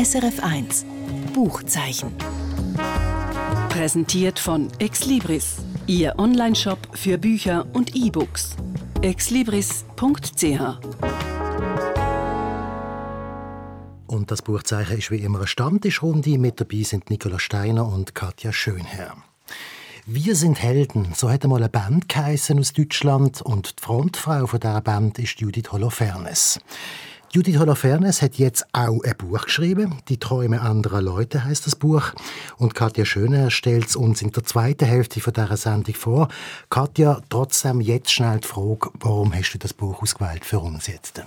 SRF1 Buchzeichen. Präsentiert von Exlibris, Ihr Onlineshop für Bücher und E-Books. exlibris.ch Und das Buchzeichen ist wie immer eine Stammtischrunde. Mit dabei sind Nicola Steiner und Katja Schönherr. Wir sind Helden. So hat einmal eine Band aus Deutschland und die Frontfrau von dieser Band ist Judith Holofernes. Judith Holofernes hat jetzt auch ein Buch geschrieben. Die Träume anderer Leute heißt das Buch. Und Katja Schöner stellt es uns in der zweiten Hälfte von dieser Sendung vor. Katja, trotzdem jetzt schnell die Frage, warum hast du das Buch ausgewählt für uns jetzt?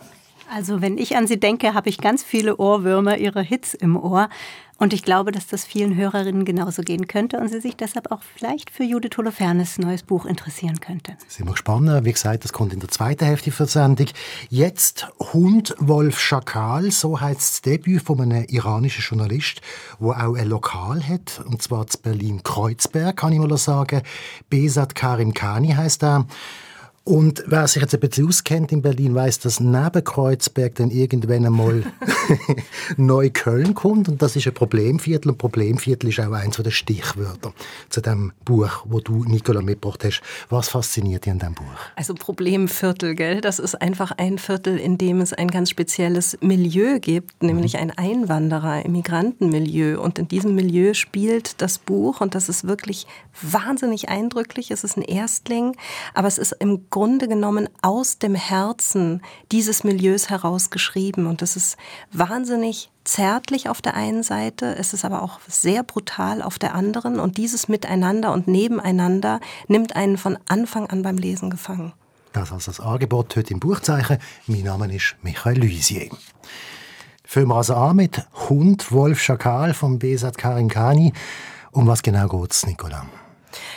Also wenn ich an Sie denke, habe ich ganz viele Ohrwürmer, Ihre Hits im Ohr. Und ich glaube, dass das vielen Hörerinnen genauso gehen könnte und sie sich deshalb auch vielleicht für Judith Holofernes neues Buch interessieren könnten. Sind wir gespannt. Wie gesagt, das kommt in der zweiten Hälfte der Sendung. Jetzt Hund, Wolf, Schakal, so heißt das Debüt von einem iranischen Journalist, wo auch ein Lokal hat, und zwar zu Berlin-Kreuzberg, kann ich mal sagen. Besat Karim Khani heißt er. Und wer sich jetzt ein bisschen auskennt in Berlin, weiß, dass neben Kreuzberg dann irgendwann einmal Neukölln kommt. Und das ist ein Problemviertel. Und Problemviertel ist auch eins der Stichwörter zu dem Buch, wo du, Nicola, mitgebracht hast. Was fasziniert dich an diesem Buch? Also Problemviertel, gell? Das ist einfach ein Viertel, in dem es ein ganz spezielles Milieu gibt, nämlich mhm. ein Einwanderer, Immigrantenmilieu. Und in diesem Milieu spielt das Buch und das ist wirklich wahnsinnig eindrücklich. Es ist ein Erstling, aber es ist im Grunde genommen aus dem Herzen dieses Milieus heraus geschrieben. Und das ist wahnsinnig zärtlich auf der einen Seite, es ist aber auch sehr brutal auf der anderen. Und dieses Miteinander und Nebeneinander nimmt einen von Anfang an beim Lesen gefangen. Das als das Angebot heute im Buchzeichen. Mein Name ist Michael Luisier. Fangen wir also an mit Hund Wolf Schakal vom Besat Karinkani. Um was genau geht es, Nicola?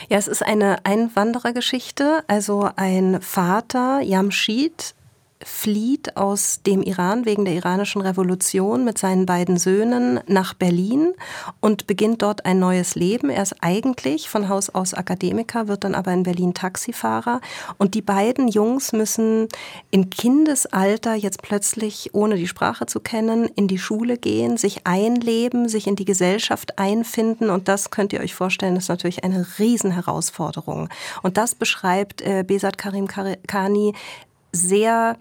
Ja, es ist eine Einwanderergeschichte. Also ein Vater, Jamshid, flieht aus dem Iran wegen der iranischen Revolution mit seinen beiden Söhnen nach Berlin und beginnt dort ein neues Leben. Er ist eigentlich von Haus aus Akademiker, wird dann aber in Berlin Taxifahrer. Und die beiden Jungs müssen in Kindesalter jetzt plötzlich, ohne die Sprache zu kennen, in die Schule gehen, sich einleben, sich in die Gesellschaft einfinden. Und das könnt ihr euch vorstellen, ist natürlich eine Riesenherausforderung. Und das beschreibt äh, Besat Karim Khani sehr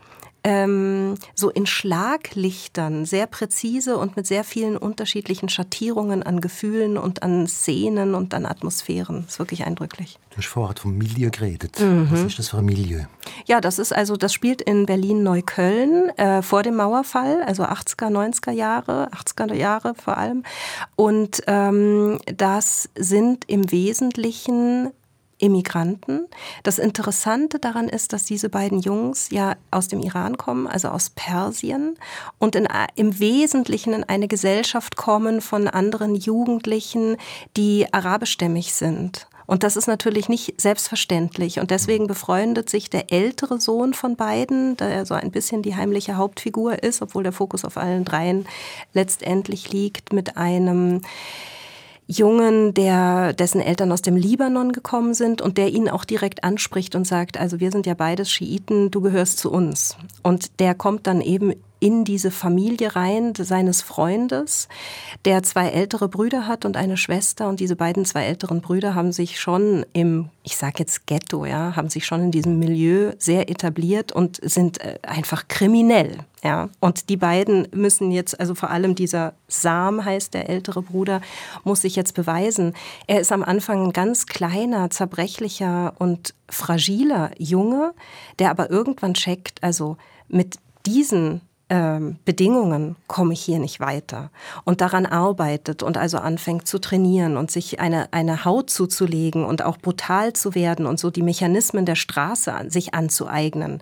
ähm, so in Schlaglichtern, sehr präzise und mit sehr vielen unterschiedlichen Schattierungen an Gefühlen und an Szenen und an Atmosphären. Das ist wirklich eindrücklich. Du hast vorher vom Milieu geredet. Mhm. Was ist das für ein Milieu? Ja, das ist also, das spielt in Berlin-Neukölln äh, vor dem Mauerfall, also 80er, 90er Jahre, 80er Jahre vor allem. Und ähm, das sind im Wesentlichen Immigranten. Das Interessante daran ist, dass diese beiden Jungs ja aus dem Iran kommen, also aus Persien, und in, im Wesentlichen in eine Gesellschaft kommen von anderen Jugendlichen, die arabischstämmig sind. Und das ist natürlich nicht selbstverständlich. Und deswegen befreundet sich der ältere Sohn von beiden, der so ein bisschen die heimliche Hauptfigur ist, obwohl der Fokus auf allen dreien letztendlich liegt, mit einem Jungen, der, dessen Eltern aus dem Libanon gekommen sind und der ihn auch direkt anspricht und sagt, also wir sind ja beides Schiiten, du gehörst zu uns. Und der kommt dann eben in diese Familie rein seines Freundes, der zwei ältere Brüder hat und eine Schwester. Und diese beiden zwei älteren Brüder haben sich schon im, ich sage jetzt Ghetto, ja, haben sich schon in diesem Milieu sehr etabliert und sind äh, einfach kriminell. Ja, und die beiden müssen jetzt, also vor allem dieser Sam heißt der ältere Bruder, muss sich jetzt beweisen. Er ist am Anfang ein ganz kleiner, zerbrechlicher und fragiler Junge, der aber irgendwann checkt, also mit diesen ähm, Bedingungen komme ich hier nicht weiter und daran arbeitet und also anfängt zu trainieren und sich eine, eine Haut zuzulegen und auch brutal zu werden und so die Mechanismen der Straße an, sich anzueignen.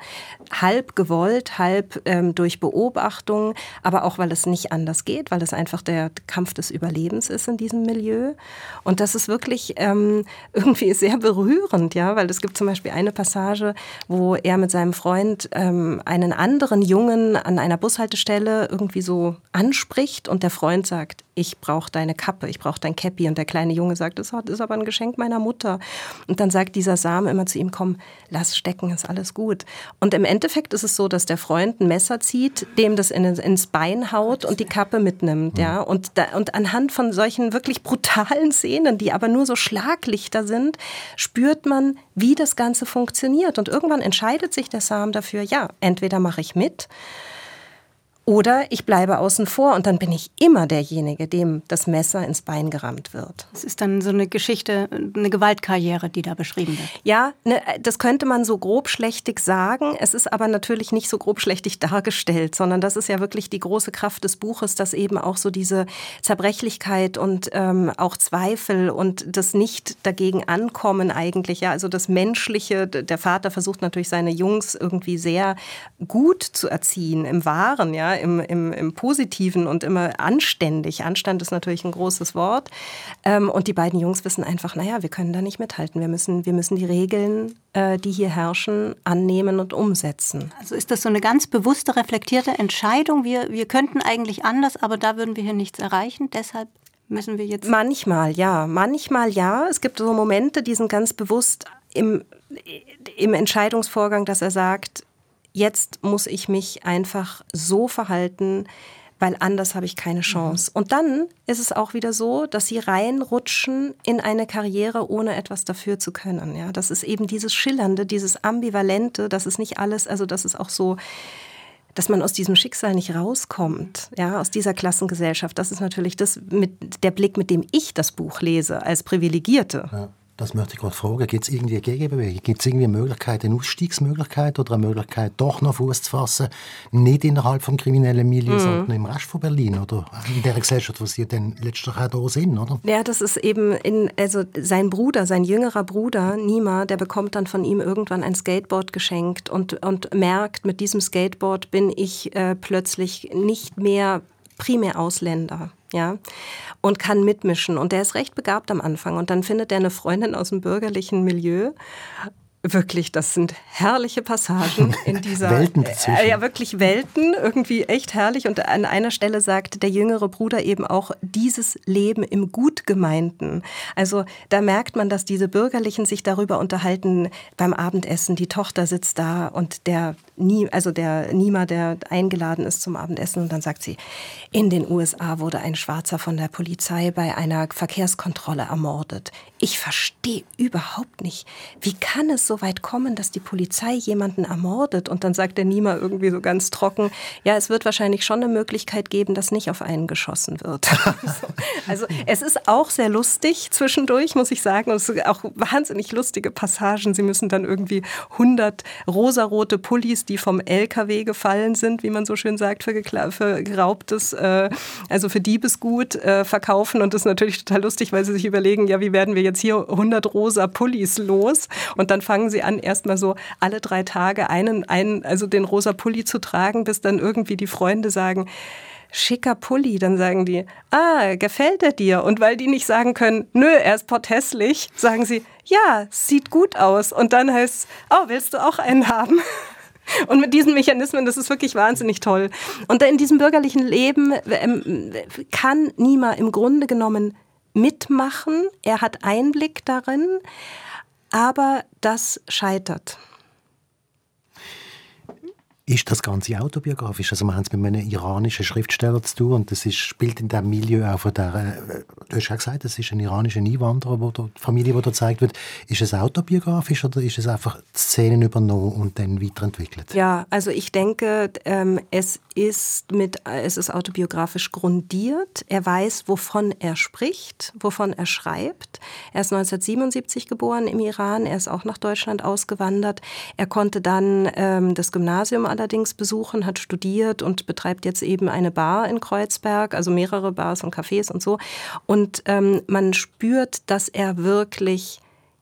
Halb gewollt, halb ähm, durch Beobachtung, aber auch weil es nicht anders geht, weil es einfach der Kampf des Überlebens ist in diesem Milieu. Und das ist wirklich ähm, irgendwie sehr berührend, ja, weil es gibt zum Beispiel eine Passage, wo er mit seinem Freund ähm, einen anderen Jungen an einer einer Bushaltestelle irgendwie so anspricht und der Freund sagt, ich brauche deine Kappe, ich brauche dein Cappy. Und der kleine Junge sagt, das ist aber ein Geschenk meiner Mutter. Und dann sagt dieser Samen immer zu ihm, komm, lass stecken, ist alles gut. Und im Endeffekt ist es so, dass der Freund ein Messer zieht, dem das in, ins Bein haut und die Kappe mitnimmt. Ja? Und, da, und anhand von solchen wirklich brutalen Szenen, die aber nur so Schlaglichter sind, spürt man, wie das Ganze funktioniert. Und irgendwann entscheidet sich der Sam dafür, ja, entweder mache ich mit oder ich bleibe außen vor und dann bin ich immer derjenige, dem das Messer ins Bein gerammt wird. Es ist dann so eine Geschichte, eine Gewaltkarriere, die da beschrieben wird. Ja, ne, das könnte man so grobschlächtig sagen. Es ist aber natürlich nicht so grobschlächtig dargestellt, sondern das ist ja wirklich die große Kraft des Buches, dass eben auch so diese Zerbrechlichkeit und ähm, auch Zweifel und das nicht dagegen ankommen eigentlich, ja, also das Menschliche. Der Vater versucht natürlich seine Jungs irgendwie sehr gut zu erziehen im Wahren, ja im, im, im Positiven und immer anständig. Anstand ist natürlich ein großes Wort. Ähm, und die beiden Jungs wissen einfach, naja, wir können da nicht mithalten. Wir müssen, wir müssen die Regeln, äh, die hier herrschen, annehmen und umsetzen. Also ist das so eine ganz bewusste, reflektierte Entscheidung? Wir, wir könnten eigentlich anders, aber da würden wir hier nichts erreichen. Deshalb müssen wir jetzt. Manchmal ja, manchmal ja. Es gibt so Momente, die sind ganz bewusst im, im Entscheidungsvorgang, dass er sagt, jetzt muss ich mich einfach so verhalten, weil anders habe ich keine mhm. Chance. Und dann ist es auch wieder so, dass sie reinrutschen in eine Karriere, ohne etwas dafür zu können. Ja, das ist eben dieses Schillernde, dieses Ambivalente, das ist nicht alles, also das ist auch so, dass man aus diesem Schicksal nicht rauskommt, ja, aus dieser Klassengesellschaft. Das ist natürlich das mit der Blick, mit dem ich das Buch lese, als Privilegierte. Ja. Das möchte ich gerade fragen. Gibt es irgendwie eine Gegenbewegung? Gibt es irgendwie eine Möglichkeit, eine Ausstiegsmöglichkeit oder eine Möglichkeit, doch noch Fuß zu fassen? Nicht innerhalb des kriminellen Milieu, mm. sondern im Rest von Berlin oder in der Gesellschaft, wo Sie dann letztlich auch da sind, oder? Ja, das ist eben, in, also sein Bruder, sein jüngerer Bruder, Nima, der bekommt dann von ihm irgendwann ein Skateboard geschenkt und, und merkt, mit diesem Skateboard bin ich äh, plötzlich nicht mehr primär Ausländer ja, und kann mitmischen. Und der ist recht begabt am Anfang. Und dann findet er eine Freundin aus dem bürgerlichen Milieu Wirklich, das sind herrliche Passagen in dieser. Welten dazwischen. Äh, ja, wirklich Welten, irgendwie echt herrlich. Und an einer Stelle sagt der jüngere Bruder eben auch dieses Leben im Gutgemeinten. Also da merkt man, dass diese Bürgerlichen sich darüber unterhalten beim Abendessen. Die Tochter sitzt da und der also der Nima, der eingeladen ist zum Abendessen, und dann sagt sie, in den USA wurde ein Schwarzer von der Polizei bei einer Verkehrskontrolle ermordet. Ich verstehe überhaupt nicht, wie kann es so so weit kommen, dass die Polizei jemanden ermordet? Und dann sagt der Nima irgendwie so ganz trocken, ja, es wird wahrscheinlich schon eine Möglichkeit geben, dass nicht auf einen geschossen wird. also es ist auch sehr lustig zwischendurch, muss ich sagen. Und es sind auch wahnsinnig lustige Passagen. Sie müssen dann irgendwie 100 rosarote Pullis, die vom LKW gefallen sind, wie man so schön sagt, für, für geraubtes, äh, also für Diebesgut äh, verkaufen. Und das ist natürlich total lustig, weil sie sich überlegen, ja, wie werden wir jetzt hier 100 rosa Pullis los? Und dann fangen sie an, erstmal so alle drei Tage einen, einen, also den rosa Pulli zu tragen, bis dann irgendwie die Freunde sagen, schicker Pulli, dann sagen die, ah, gefällt er dir? Und weil die nicht sagen können, nö, er ist potthässlich, sagen sie, ja, sieht gut aus. Und dann heißt es, oh, willst du auch einen haben? Und mit diesen Mechanismen, das ist wirklich wahnsinnig toll. Und in diesem bürgerlichen Leben ähm, kann Nima im Grunde genommen mitmachen. Er hat Einblick darin. Aber das scheitert. Ist das Ganze autobiografisch? Also wir haben es mit einem iranischen Schriftsteller zu tun und das ist, spielt in dem Milieu auch von der, äh, du hast ja gesagt, das ist ein iranischer Einwanderer, wo die Familie, die da gezeigt wird. Ist es autobiografisch oder ist es einfach Szenen übernommen und dann weiterentwickelt? Ja, also ich denke, ähm, es ist mit, es ist autobiografisch grundiert. Er weiß, wovon er spricht, wovon er schreibt. Er ist 1977 geboren im Iran. Er ist auch nach Deutschland ausgewandert. Er konnte dann ähm, das Gymnasium allerdings besuchen, hat studiert und betreibt jetzt eben eine Bar in Kreuzberg, also mehrere Bars und Cafés und so. Und ähm, man spürt, dass er wirklich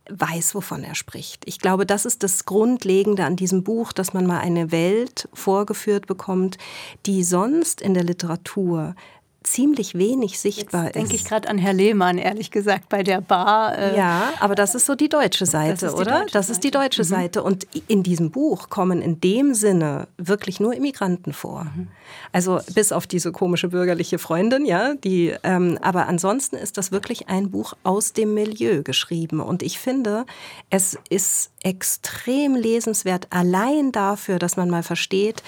weiß, wovon er spricht. Ich glaube, das ist das Grundlegende an diesem Buch, dass man mal eine Welt vorgeführt bekommt, die sonst in der Literatur ziemlich wenig sichtbar Jetzt ist. Denke ich gerade an Herr Lehmann, ehrlich gesagt, bei der Bar. Äh ja, aber das ist so die deutsche Seite, das oder? Deutsche das ist die deutsche mhm. Seite. Und in diesem Buch kommen in dem Sinne wirklich nur Immigranten vor. Mhm. Also bis auf diese komische bürgerliche Freundin, ja, die. Ähm, aber ansonsten ist das wirklich ein Buch aus dem Milieu geschrieben. Und ich finde, es ist extrem lesenswert allein dafür, dass man mal versteht,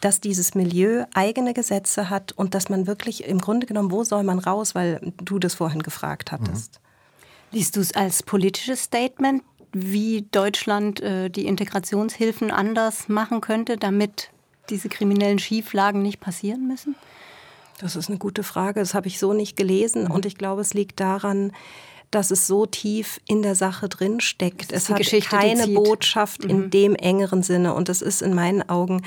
dass dieses Milieu eigene Gesetze hat und dass man wirklich im Grunde genommen, wo soll man raus, weil du das vorhin gefragt hattest. Mhm. Liest du es als politisches Statement, wie Deutschland äh, die Integrationshilfen anders machen könnte, damit diese kriminellen Schieflagen nicht passieren müssen? Das ist eine gute Frage. Das habe ich so nicht gelesen. Mhm. Und ich glaube, es liegt daran, dass es so tief in der Sache drin steckt. Es hat Geschichte, keine Botschaft mhm. in dem engeren Sinne. Und das ist in meinen Augen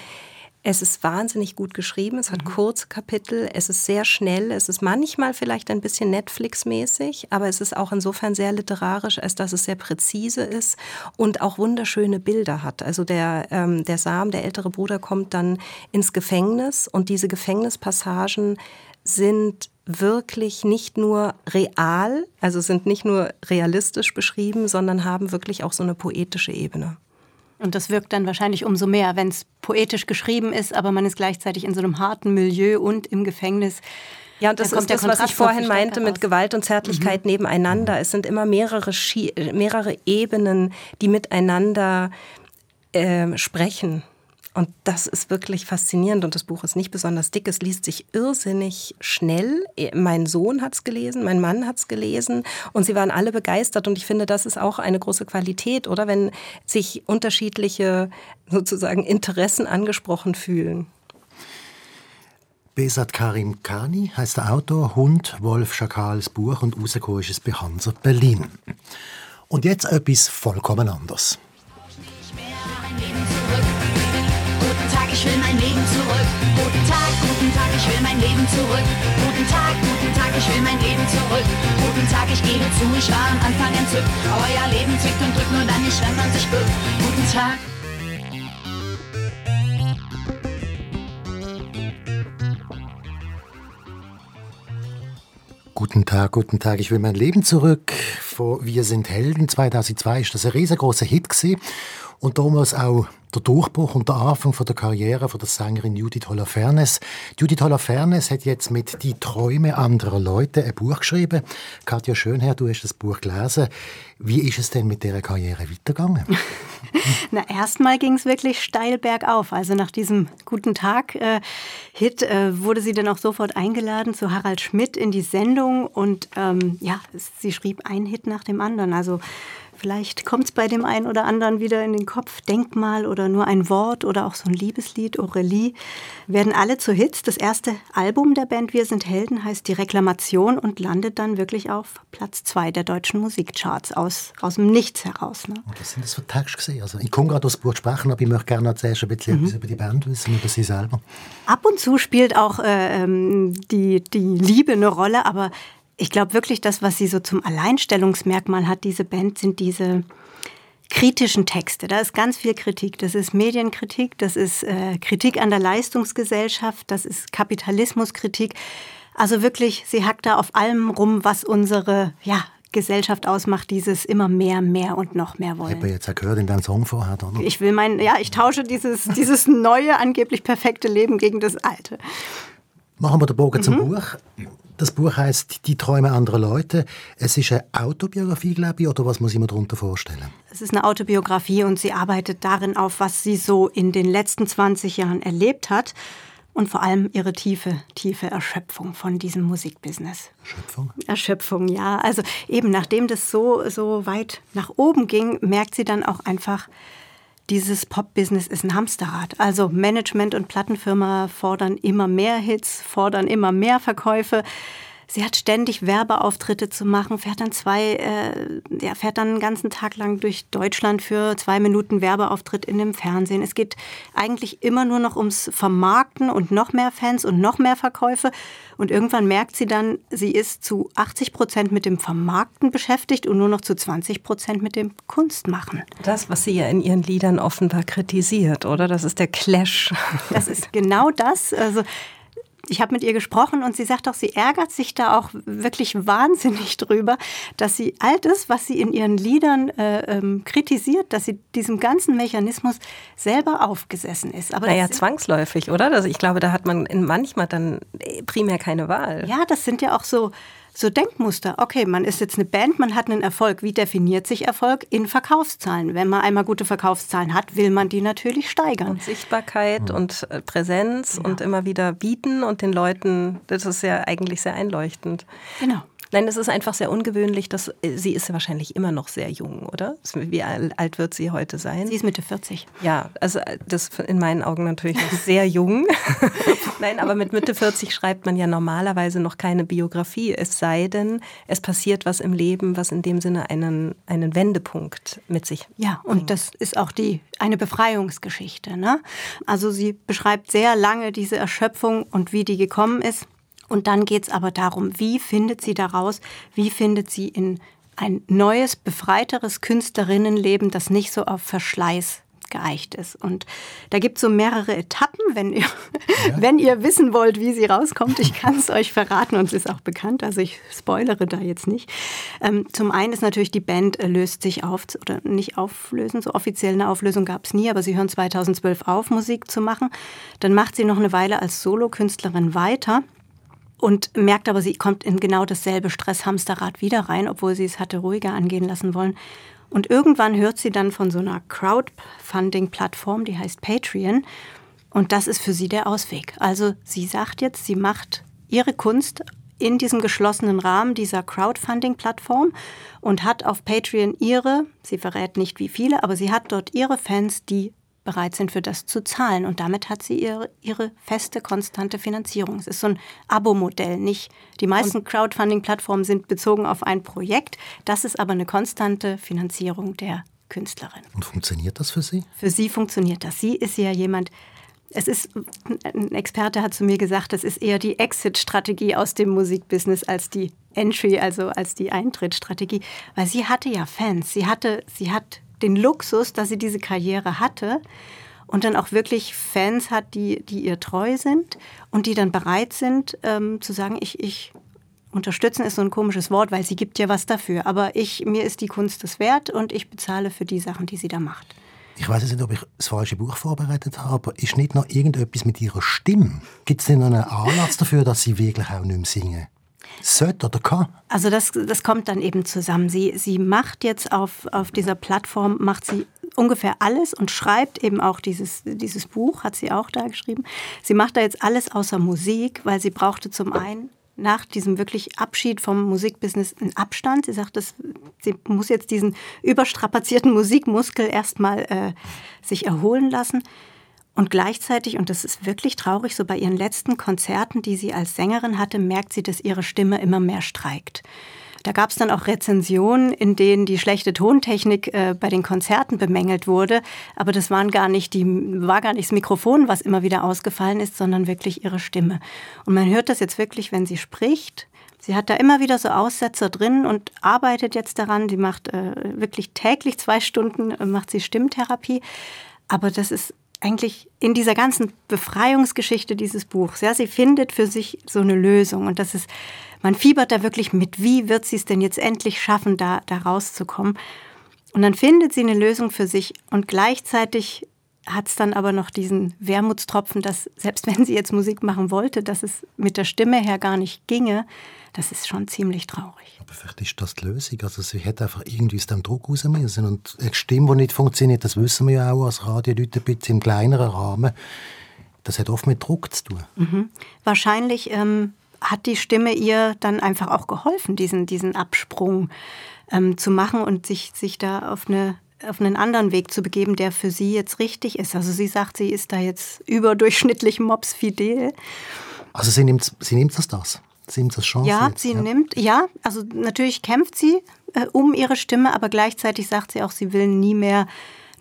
es ist wahnsinnig gut geschrieben, es hat mhm. kurze Kapitel, es ist sehr schnell, es ist manchmal vielleicht ein bisschen Netflix-mäßig, aber es ist auch insofern sehr literarisch, als dass es sehr präzise ist und auch wunderschöne Bilder hat. Also der, ähm, der Sam, der ältere Bruder, kommt dann ins Gefängnis und diese Gefängnispassagen sind wirklich nicht nur real, also sind nicht nur realistisch beschrieben, sondern haben wirklich auch so eine poetische Ebene. Und das wirkt dann wahrscheinlich umso mehr, wenn es poetisch geschrieben ist, aber man ist gleichzeitig in so einem harten Milieu und im Gefängnis. Ja, und das ist das, was ich vorhin meinte mit Gewalt und Zärtlichkeit mhm. nebeneinander. Es sind immer mehrere, mehrere Ebenen, die miteinander äh, sprechen. Und das ist wirklich faszinierend und das Buch ist nicht besonders dick. Es liest sich irrsinnig schnell. Mein Sohn hat es gelesen, mein Mann hat es gelesen und sie waren alle begeistert. Und ich finde, das ist auch eine große Qualität, oder? Wenn sich unterschiedliche sozusagen Interessen angesprochen fühlen. Besat Karim Kani heißt der Autor, Hund Wolf Schakals Buch und rausgekommen ist bei Hansa Berlin. Und jetzt etwas vollkommen anderes. Ich will mein Leben zurück. Guten Tag, guten Tag, ich will mein Leben zurück. Guten Tag, guten Tag, ich will mein Leben zurück. Guten Tag, ich gebe zu, ich war am Anfang entzückt. Euer Leben zwickt und drückt nur dann nicht, wenn man sich bückt. Guten Tag. Guten Tag, guten Tag. Ich will mein Leben zurück. Von Wir sind Helden 2002 ist das ein riesengroßer Hit gewesen. Und damals auch der Durchbruch und der Anfang von der Karriere von der Sängerin Judith Holofernes. Judith Holofernes hat jetzt mit Die Träume anderer Leute ein Buch geschrieben. Katja Schönherr, du hast das Buch gelesen. Wie ist es denn mit der Karriere weitergegangen? Na, erstmal ging es wirklich steil bergauf. Also nach diesem Guten Tag-Hit äh, äh, wurde sie dann auch sofort eingeladen zu Harald Schmidt in die Sendung und ähm, ja, sie schrieb einen Hit nach dem anderen. Also Vielleicht kommt es bei dem einen oder anderen wieder in den Kopf. Denkmal oder nur ein Wort oder auch so ein Liebeslied, Aurelie, werden alle zu Hits. Das erste Album der Band Wir sind Helden heißt Die Reklamation und landet dann wirklich auf Platz zwei der deutschen Musikcharts aus, aus dem Nichts heraus. Ne? Oh, das sind das für Texte gesehen. Also ich komme gerade aus Buch sprechen, aber ich möchte gerne zuerst ein bisschen mhm. etwas über die Band wissen, über sie selber. Ab und zu spielt auch äh, ähm, die, die Liebe eine Rolle, aber ich glaube wirklich, das, was sie so zum Alleinstellungsmerkmal hat, diese Band, sind diese kritischen Texte. Da ist ganz viel Kritik. Das ist Medienkritik, das ist äh, Kritik an der Leistungsgesellschaft, das ist Kapitalismuskritik. Also wirklich, sie hackt da auf allem rum, was unsere ja, Gesellschaft ausmacht, dieses immer mehr, mehr und noch mehr wollen. Ich habe jetzt ja gehört in deinem Song vorher, oder? Ich will mein, ja, ich tausche dieses, dieses neue, angeblich perfekte Leben gegen das alte. Machen wir den Bogen mhm. zum Buch. Das Buch heißt Die Träume anderer Leute. Es ist eine Autobiografie, glaube ich, oder was muss ich mir darunter vorstellen? Es ist eine Autobiografie und sie arbeitet darin auf, was sie so in den letzten 20 Jahren erlebt hat und vor allem ihre tiefe, tiefe Erschöpfung von diesem Musikbusiness. Erschöpfung? Erschöpfung, ja. Also eben nachdem das so, so weit nach oben ging, merkt sie dann auch einfach, dieses Pop-Business ist ein Hamsterrad. Also Management und Plattenfirma fordern immer mehr Hits, fordern immer mehr Verkäufe. Sie hat ständig Werbeauftritte zu machen, fährt dann zwei, äh, ja, fährt dann einen ganzen Tag lang durch Deutschland für zwei Minuten Werbeauftritt in dem Fernsehen. Es geht eigentlich immer nur noch ums Vermarkten und noch mehr Fans und noch mehr Verkäufe. Und irgendwann merkt sie dann, sie ist zu 80 Prozent mit dem Vermarkten beschäftigt und nur noch zu 20 Prozent mit dem Kunstmachen. Das, was sie ja in ihren Liedern offenbar kritisiert, oder? Das ist der Clash. Das ist genau das. Also ich habe mit ihr gesprochen und sie sagt auch, sie ärgert sich da auch wirklich wahnsinnig drüber, dass sie all das, was sie in ihren Liedern äh, ähm, kritisiert, dass sie diesem ganzen Mechanismus selber aufgesessen ist. Aber naja, zwangsläufig, oder? Also ich glaube, da hat man manchmal dann primär keine Wahl. Ja, das sind ja auch so so Denkmuster. Okay, man ist jetzt eine Band, man hat einen Erfolg. Wie definiert sich Erfolg? In Verkaufszahlen. Wenn man einmal gute Verkaufszahlen hat, will man die natürlich steigern. Und Sichtbarkeit mhm. und äh, Präsenz ja. und immer wieder bieten und den Leuten, das ist ja eigentlich sehr einleuchtend. Genau. Nein, es ist einfach sehr ungewöhnlich, dass äh, sie ist ja wahrscheinlich immer noch sehr jung, oder? Wie alt wird sie heute sein? Sie ist Mitte 40. Ja, also äh, das in meinen Augen natürlich noch sehr jung. Nein, aber mit Mitte 40 schreibt man ja normalerweise noch keine Biografie, es sei denn, es passiert was im Leben, was in dem Sinne einen, einen Wendepunkt mit sich Ja, und bringt. das ist auch die eine Befreiungsgeschichte. Ne? Also sie beschreibt sehr lange diese Erschöpfung und wie die gekommen ist. Und dann geht es aber darum, wie findet sie daraus, wie findet sie in ein neues, befreiteres Künstlerinnenleben, das nicht so auf Verschleiß geeicht ist. Und da gibt es so mehrere Etappen, wenn ihr, ja. wenn ihr wissen wollt, wie sie rauskommt. Ich kann es euch verraten und es ist auch bekannt, also ich spoilere da jetzt nicht. Ähm, zum einen ist natürlich, die Band äh, löst sich auf, oder nicht auflösen, so offiziell eine Auflösung gab es nie, aber sie hören 2012 auf, Musik zu machen. Dann macht sie noch eine Weile als Solokünstlerin weiter und merkt aber, sie kommt in genau dasselbe Stresshamsterrad wieder rein, obwohl sie es hatte ruhiger angehen lassen wollen. Und irgendwann hört sie dann von so einer Crowdfunding-Plattform, die heißt Patreon. Und das ist für sie der Ausweg. Also sie sagt jetzt, sie macht ihre Kunst in diesem geschlossenen Rahmen dieser Crowdfunding-Plattform und hat auf Patreon ihre, sie verrät nicht wie viele, aber sie hat dort ihre Fans, die bereit sind, für das zu zahlen. Und damit hat sie ihre, ihre feste, konstante Finanzierung. Es ist so ein Abo-Modell. Nicht die meisten Crowdfunding-Plattformen sind bezogen auf ein Projekt. Das ist aber eine konstante Finanzierung der Künstlerin. Und funktioniert das für Sie? Für sie funktioniert das. Sie ist ja jemand, es ist, ein Experte hat zu mir gesagt, das ist eher die Exit-Strategie aus dem Musikbusiness als die Entry, also als die Eintrittsstrategie. Weil sie hatte ja Fans. Sie hatte, sie hat den Luxus, dass sie diese Karriere hatte und dann auch wirklich Fans hat, die, die ihr treu sind und die dann bereit sind ähm, zu sagen, ich, ich unterstützen ist so ein komisches Wort, weil sie gibt ja was dafür, aber ich, mir ist die Kunst das wert und ich bezahle für die Sachen, die sie da macht. Ich weiß nicht, ob ich das falsche Buch vorbereitet habe, aber ist nicht noch irgendetwas mit ihrer Stimme? Gibt es denn noch einen Anlass dafür, dass sie wirklich auch nicht mehr singen? Sollte oder kann? Also das, das kommt dann eben zusammen. Sie, sie macht jetzt auf, auf dieser Plattform, macht sie ungefähr alles und schreibt eben auch dieses, dieses Buch, hat sie auch da geschrieben. Sie macht da jetzt alles außer Musik, weil sie brauchte zum einen nach diesem wirklich Abschied vom Musikbusiness einen Abstand. Sie sagt, das, sie muss jetzt diesen überstrapazierten Musikmuskel erstmal äh, sich erholen lassen. Und gleichzeitig, und das ist wirklich traurig, so bei ihren letzten Konzerten, die sie als Sängerin hatte, merkt sie, dass ihre Stimme immer mehr streikt. Da gab es dann auch Rezensionen, in denen die schlechte Tontechnik äh, bei den Konzerten bemängelt wurde. Aber das waren gar nicht die, war gar nicht das Mikrofon, was immer wieder ausgefallen ist, sondern wirklich ihre Stimme. Und man hört das jetzt wirklich, wenn sie spricht. Sie hat da immer wieder so Aussetzer drin und arbeitet jetzt daran. Sie macht äh, wirklich täglich zwei Stunden, äh, macht sie Stimmtherapie. Aber das ist eigentlich in dieser ganzen Befreiungsgeschichte dieses Buchs. Ja, sie findet für sich so eine Lösung und das ist, man fiebert da wirklich mit, wie wird sie es denn jetzt endlich schaffen, da, da rauszukommen. Und dann findet sie eine Lösung für sich und gleichzeitig hat es dann aber noch diesen Wermutstropfen, dass selbst wenn sie jetzt Musik machen wollte, dass es mit der Stimme her gar nicht ginge, das ist schon ziemlich traurig. Aber vielleicht ist das die Lösung. Also sie hätte einfach irgendwie aus dem Druck raus müssen. Und eine Stimme, die nicht funktioniert, das wissen wir ja auch als Radioleute ein bisschen im kleineren Rahmen. Das hat oft mit Druck zu tun. Mhm. Wahrscheinlich ähm, hat die Stimme ihr dann einfach auch geholfen, diesen, diesen Absprung ähm, zu machen und sich, sich da auf eine auf einen anderen Weg zu begeben, der für sie jetzt richtig ist. Also sie sagt, sie ist da jetzt überdurchschnittlich mobsfidel. Also sie nimmt, sie nimmt das das? Sie nimmt das Chance Ja, jetzt, sie ja. nimmt, ja, also natürlich kämpft sie äh, um ihre Stimme, aber gleichzeitig sagt sie auch, sie will nie mehr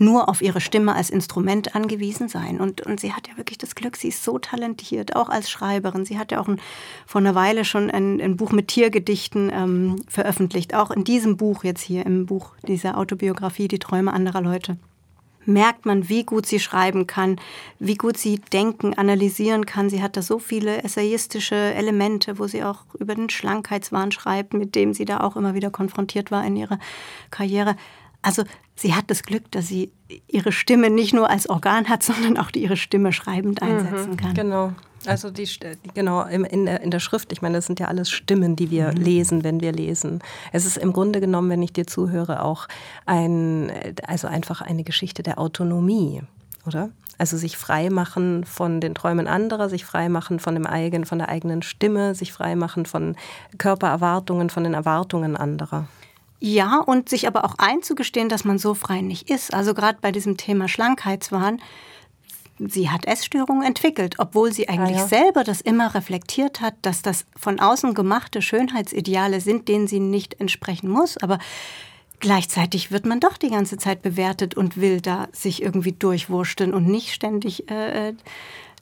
nur auf ihre Stimme als Instrument angewiesen sein. Und, und sie hat ja wirklich das Glück, sie ist so talentiert, auch als Schreiberin. Sie hat ja auch ein, vor einer Weile schon ein, ein Buch mit Tiergedichten ähm, veröffentlicht. Auch in diesem Buch jetzt hier, im Buch dieser Autobiografie, Die Träume anderer Leute merkt man, wie gut sie schreiben kann, wie gut sie denken, analysieren kann. Sie hat da so viele essayistische Elemente, wo sie auch über den Schlankheitswahn schreibt, mit dem sie da auch immer wieder konfrontiert war in ihrer Karriere. Also sie hat das Glück, dass sie ihre Stimme nicht nur als Organ hat, sondern auch ihre Stimme schreibend einsetzen kann. Genau. Also die, genau, in der, in der Schrift, ich meine, das sind ja alles Stimmen, die wir mhm. lesen, wenn wir lesen. Es ist im Grunde genommen, wenn ich dir zuhöre, auch ein, also einfach eine Geschichte der Autonomie, oder? Also sich frei machen von den Träumen anderer, sich frei machen von dem eigenen, von der eigenen Stimme, sich frei machen von Körpererwartungen, von den Erwartungen anderer. Ja, und sich aber auch einzugestehen, dass man so frei nicht ist. Also gerade bei diesem Thema Schlankheitswahn, sie hat Essstörungen entwickelt, obwohl sie eigentlich ah, ja. selber das immer reflektiert hat, dass das von außen gemachte Schönheitsideale sind, denen sie nicht entsprechen muss. Aber gleichzeitig wird man doch die ganze Zeit bewertet und will da sich irgendwie durchwursteln und nicht ständig äh, äh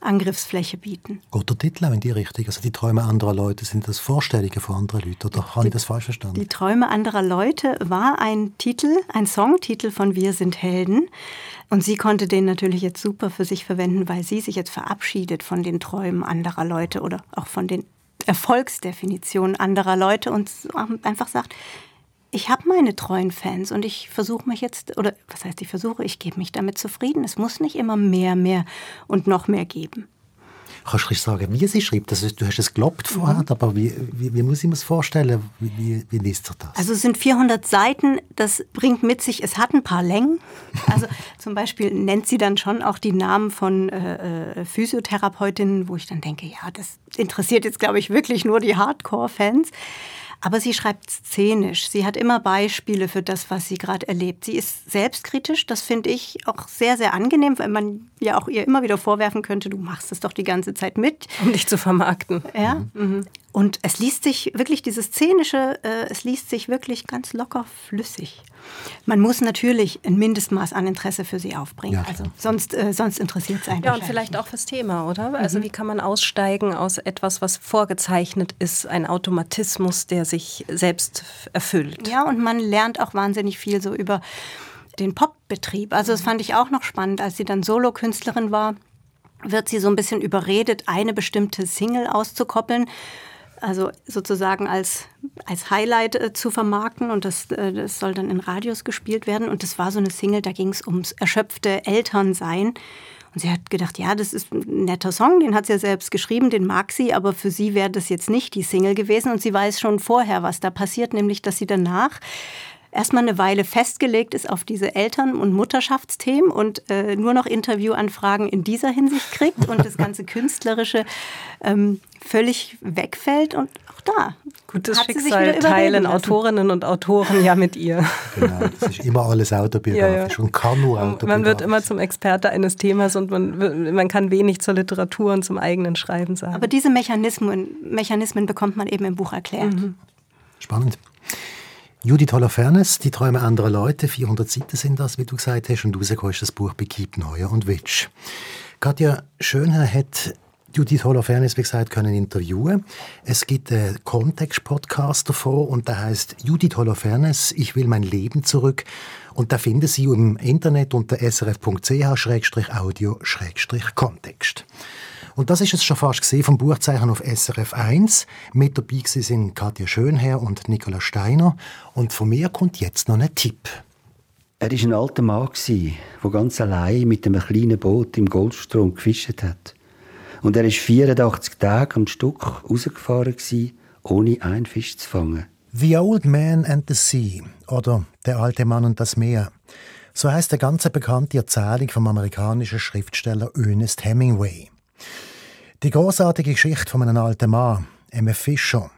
Angriffsfläche bieten. Geht der Titel in die Richtung? Also die Träume anderer Leute, sind das Vorstellungen von anderen Leuten oder habe ich das falsch verstanden? Die Träume anderer Leute war ein Titel, ein Songtitel von Wir sind Helden. Und sie konnte den natürlich jetzt super für sich verwenden, weil sie sich jetzt verabschiedet von den Träumen anderer Leute oder auch von den Erfolgsdefinitionen anderer Leute und einfach sagt, ich habe meine treuen Fans und ich versuche mich jetzt, oder was heißt ich versuche, ich gebe mich damit zufrieden. Es muss nicht immer mehr, mehr und noch mehr geben. Kannst du sagen, wie sie schreibt? Also, du hast es geglaubt vorher, mhm. aber wie, wie, wie, muss ich mir das vorstellen? Wie, wie, wie liest sich das? Also es sind 400 Seiten, das bringt mit sich, es hat ein paar Längen. Also zum Beispiel nennt sie dann schon auch die Namen von äh, äh, Physiotherapeutinnen, wo ich dann denke, ja, das interessiert jetzt, glaube ich, wirklich nur die Hardcore-Fans. Aber sie schreibt szenisch. Sie hat immer Beispiele für das, was sie gerade erlebt. Sie ist selbstkritisch. Das finde ich auch sehr, sehr angenehm, weil man ja auch ihr immer wieder vorwerfen könnte, du machst es doch die ganze Zeit mit. Um dich zu vermarkten. Ja. Mhm. Und es liest sich wirklich, dieses Szenische, äh, es liest sich wirklich ganz locker flüssig. Man muss natürlich ein Mindestmaß an Interesse für sie aufbringen. Ja, also sonst, äh, sonst interessiert es einen. Ja, und vielleicht auch fürs Thema, oder? Also mhm. wie kann man aussteigen aus etwas, was vorgezeichnet ist, ein Automatismus, der sich selbst erfüllt? Ja, und man lernt auch wahnsinnig viel so über den Popbetrieb. Also das fand ich auch noch spannend, als sie dann Solokünstlerin war wird sie so ein bisschen überredet, eine bestimmte Single auszukoppeln also sozusagen als, als Highlight äh, zu vermarkten und das, äh, das soll dann in Radios gespielt werden. Und das war so eine Single, da ging es ums erschöpfte Elternsein. Und sie hat gedacht, ja, das ist ein netter Song, den hat sie ja selbst geschrieben, den mag sie, aber für sie wäre das jetzt nicht die Single gewesen. Und sie weiß schon vorher, was da passiert, nämlich, dass sie danach erstmal eine Weile festgelegt ist auf diese Eltern- und Mutterschaftsthemen und äh, nur noch Interviewanfragen in dieser Hinsicht kriegt und das ganze Künstlerische ähm, völlig wegfällt und auch da. Gutes Schicksal teilen Autorinnen und Autoren ja mit ihr. Genau, das ist immer alles autobiografisch ja, ja. und kann nur autobiografisch. Man wird immer zum Experte eines Themas und man, man kann wenig zur Literatur und zum eigenen Schreiben sagen. Aber diese Mechanismen, Mechanismen bekommt man eben im Buch erklärt. Mhm. Spannend. Judith Holofernes, Die Träume anderer Leute, 400 Seiten sind das, wie du gesagt hast, und rausgekommen ist das Buch «Begibt Neuer und Witsch». Katja Schönherr hat Judith Holofernes, wie gesagt, können interviewen. Es gibt einen Kontext-Podcast davor und der heißt Judith Holofernes, ich will mein Leben zurück. Und da finden Sie im Internet unter srf.ch-audio-kontext. Und das ist es schon fast gesehen vom Buchzeichen auf SRF 1. Mit dabei sind Katja Schönherr und Nicola Steiner. Und von mir kommt jetzt noch ein Tipp. Er war ein alter Mann, der ganz allein mit einem kleinen Boot im Goldstrom gefischt hat. Und er war 84 Tage am Stück rausgefahren, ohne einen Fisch zu fangen. The Old Man and the Sea oder Der alte Mann und das Meer. So heißt der ganze bekannte Erzählung vom amerikanischen Schriftsteller Ernest Hemingway. Die großartige Geschichte von einem alten Mann, einem Fischer,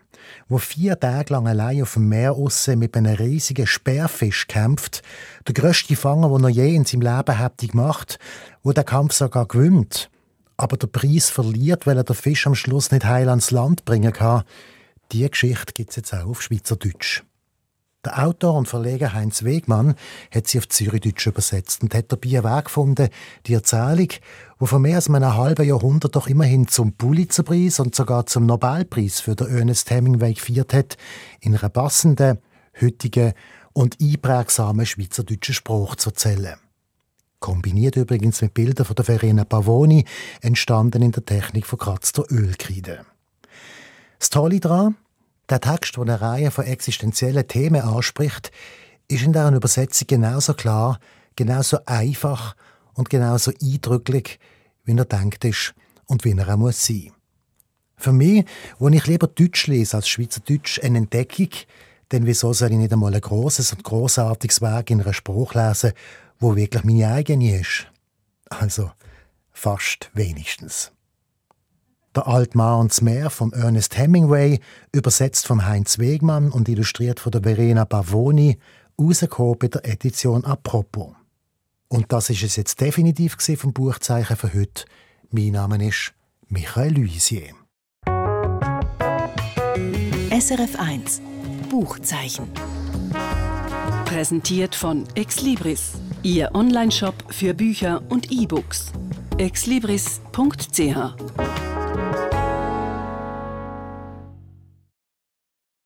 wo vier Tage lang allein auf dem Meer aussen mit einem riesigen Speerfisch kämpft, der größte Fanger, den er je in seinem Leben hätte gemacht, wo der Kampf sogar gewinnt, aber der Preis verliert, weil er den Fisch am Schluss nicht heil ans Land bringen kann. Die Geschichte gibt es jetzt auch auf Schweizerdeutsch. Der Autor und Verleger Heinz Wegmann hat sie auf Zürichdeutsch übersetzt und hat dabei einen Weg gefunden, die Erzählung, die vor mehr als einem halben Jahrhundert doch immerhin zum Pulitzerpreis und sogar zum Nobelpreis für den Ernest Hemingway geführt hat, in einer passenden, heutigen und einprägsamen schweizerdeutschen Sprache zu erzählen. kombiniert übrigens mit Bildern von der Verena Pavoni, entstanden in der Technik von kratzter Ölkreide. Das Tolle daran, der Text, der eine Reihe von existenziellen Themen anspricht, ist in deren Übersetzung genauso klar, genauso einfach und genauso eindrücklich, wie er denkt ist und wie er auch muss sein. Für mich, wo ich lieber Deutsch lese als Schweizerdeutsch, eine Entdeckung, denn wieso soll ich nicht einmal ein großes und großartiges Werk in einer Spruch lesen, wo wirklich meine eigene ist? Also fast wenigstens. Der Altmann und das Meer von Ernest Hemingway, übersetzt von Heinz Wegmann und illustriert von der Verena Bavoni, rausgekommen bei der Edition Apropos. Und das ist es jetzt definitiv vom Buchzeichen für heute. Mein Name ist Michael Luisier. SRF 1 Buchzeichen. Präsentiert von Exlibris, Ihr Onlineshop für Bücher und E-Books. exlibris.ch Thank you.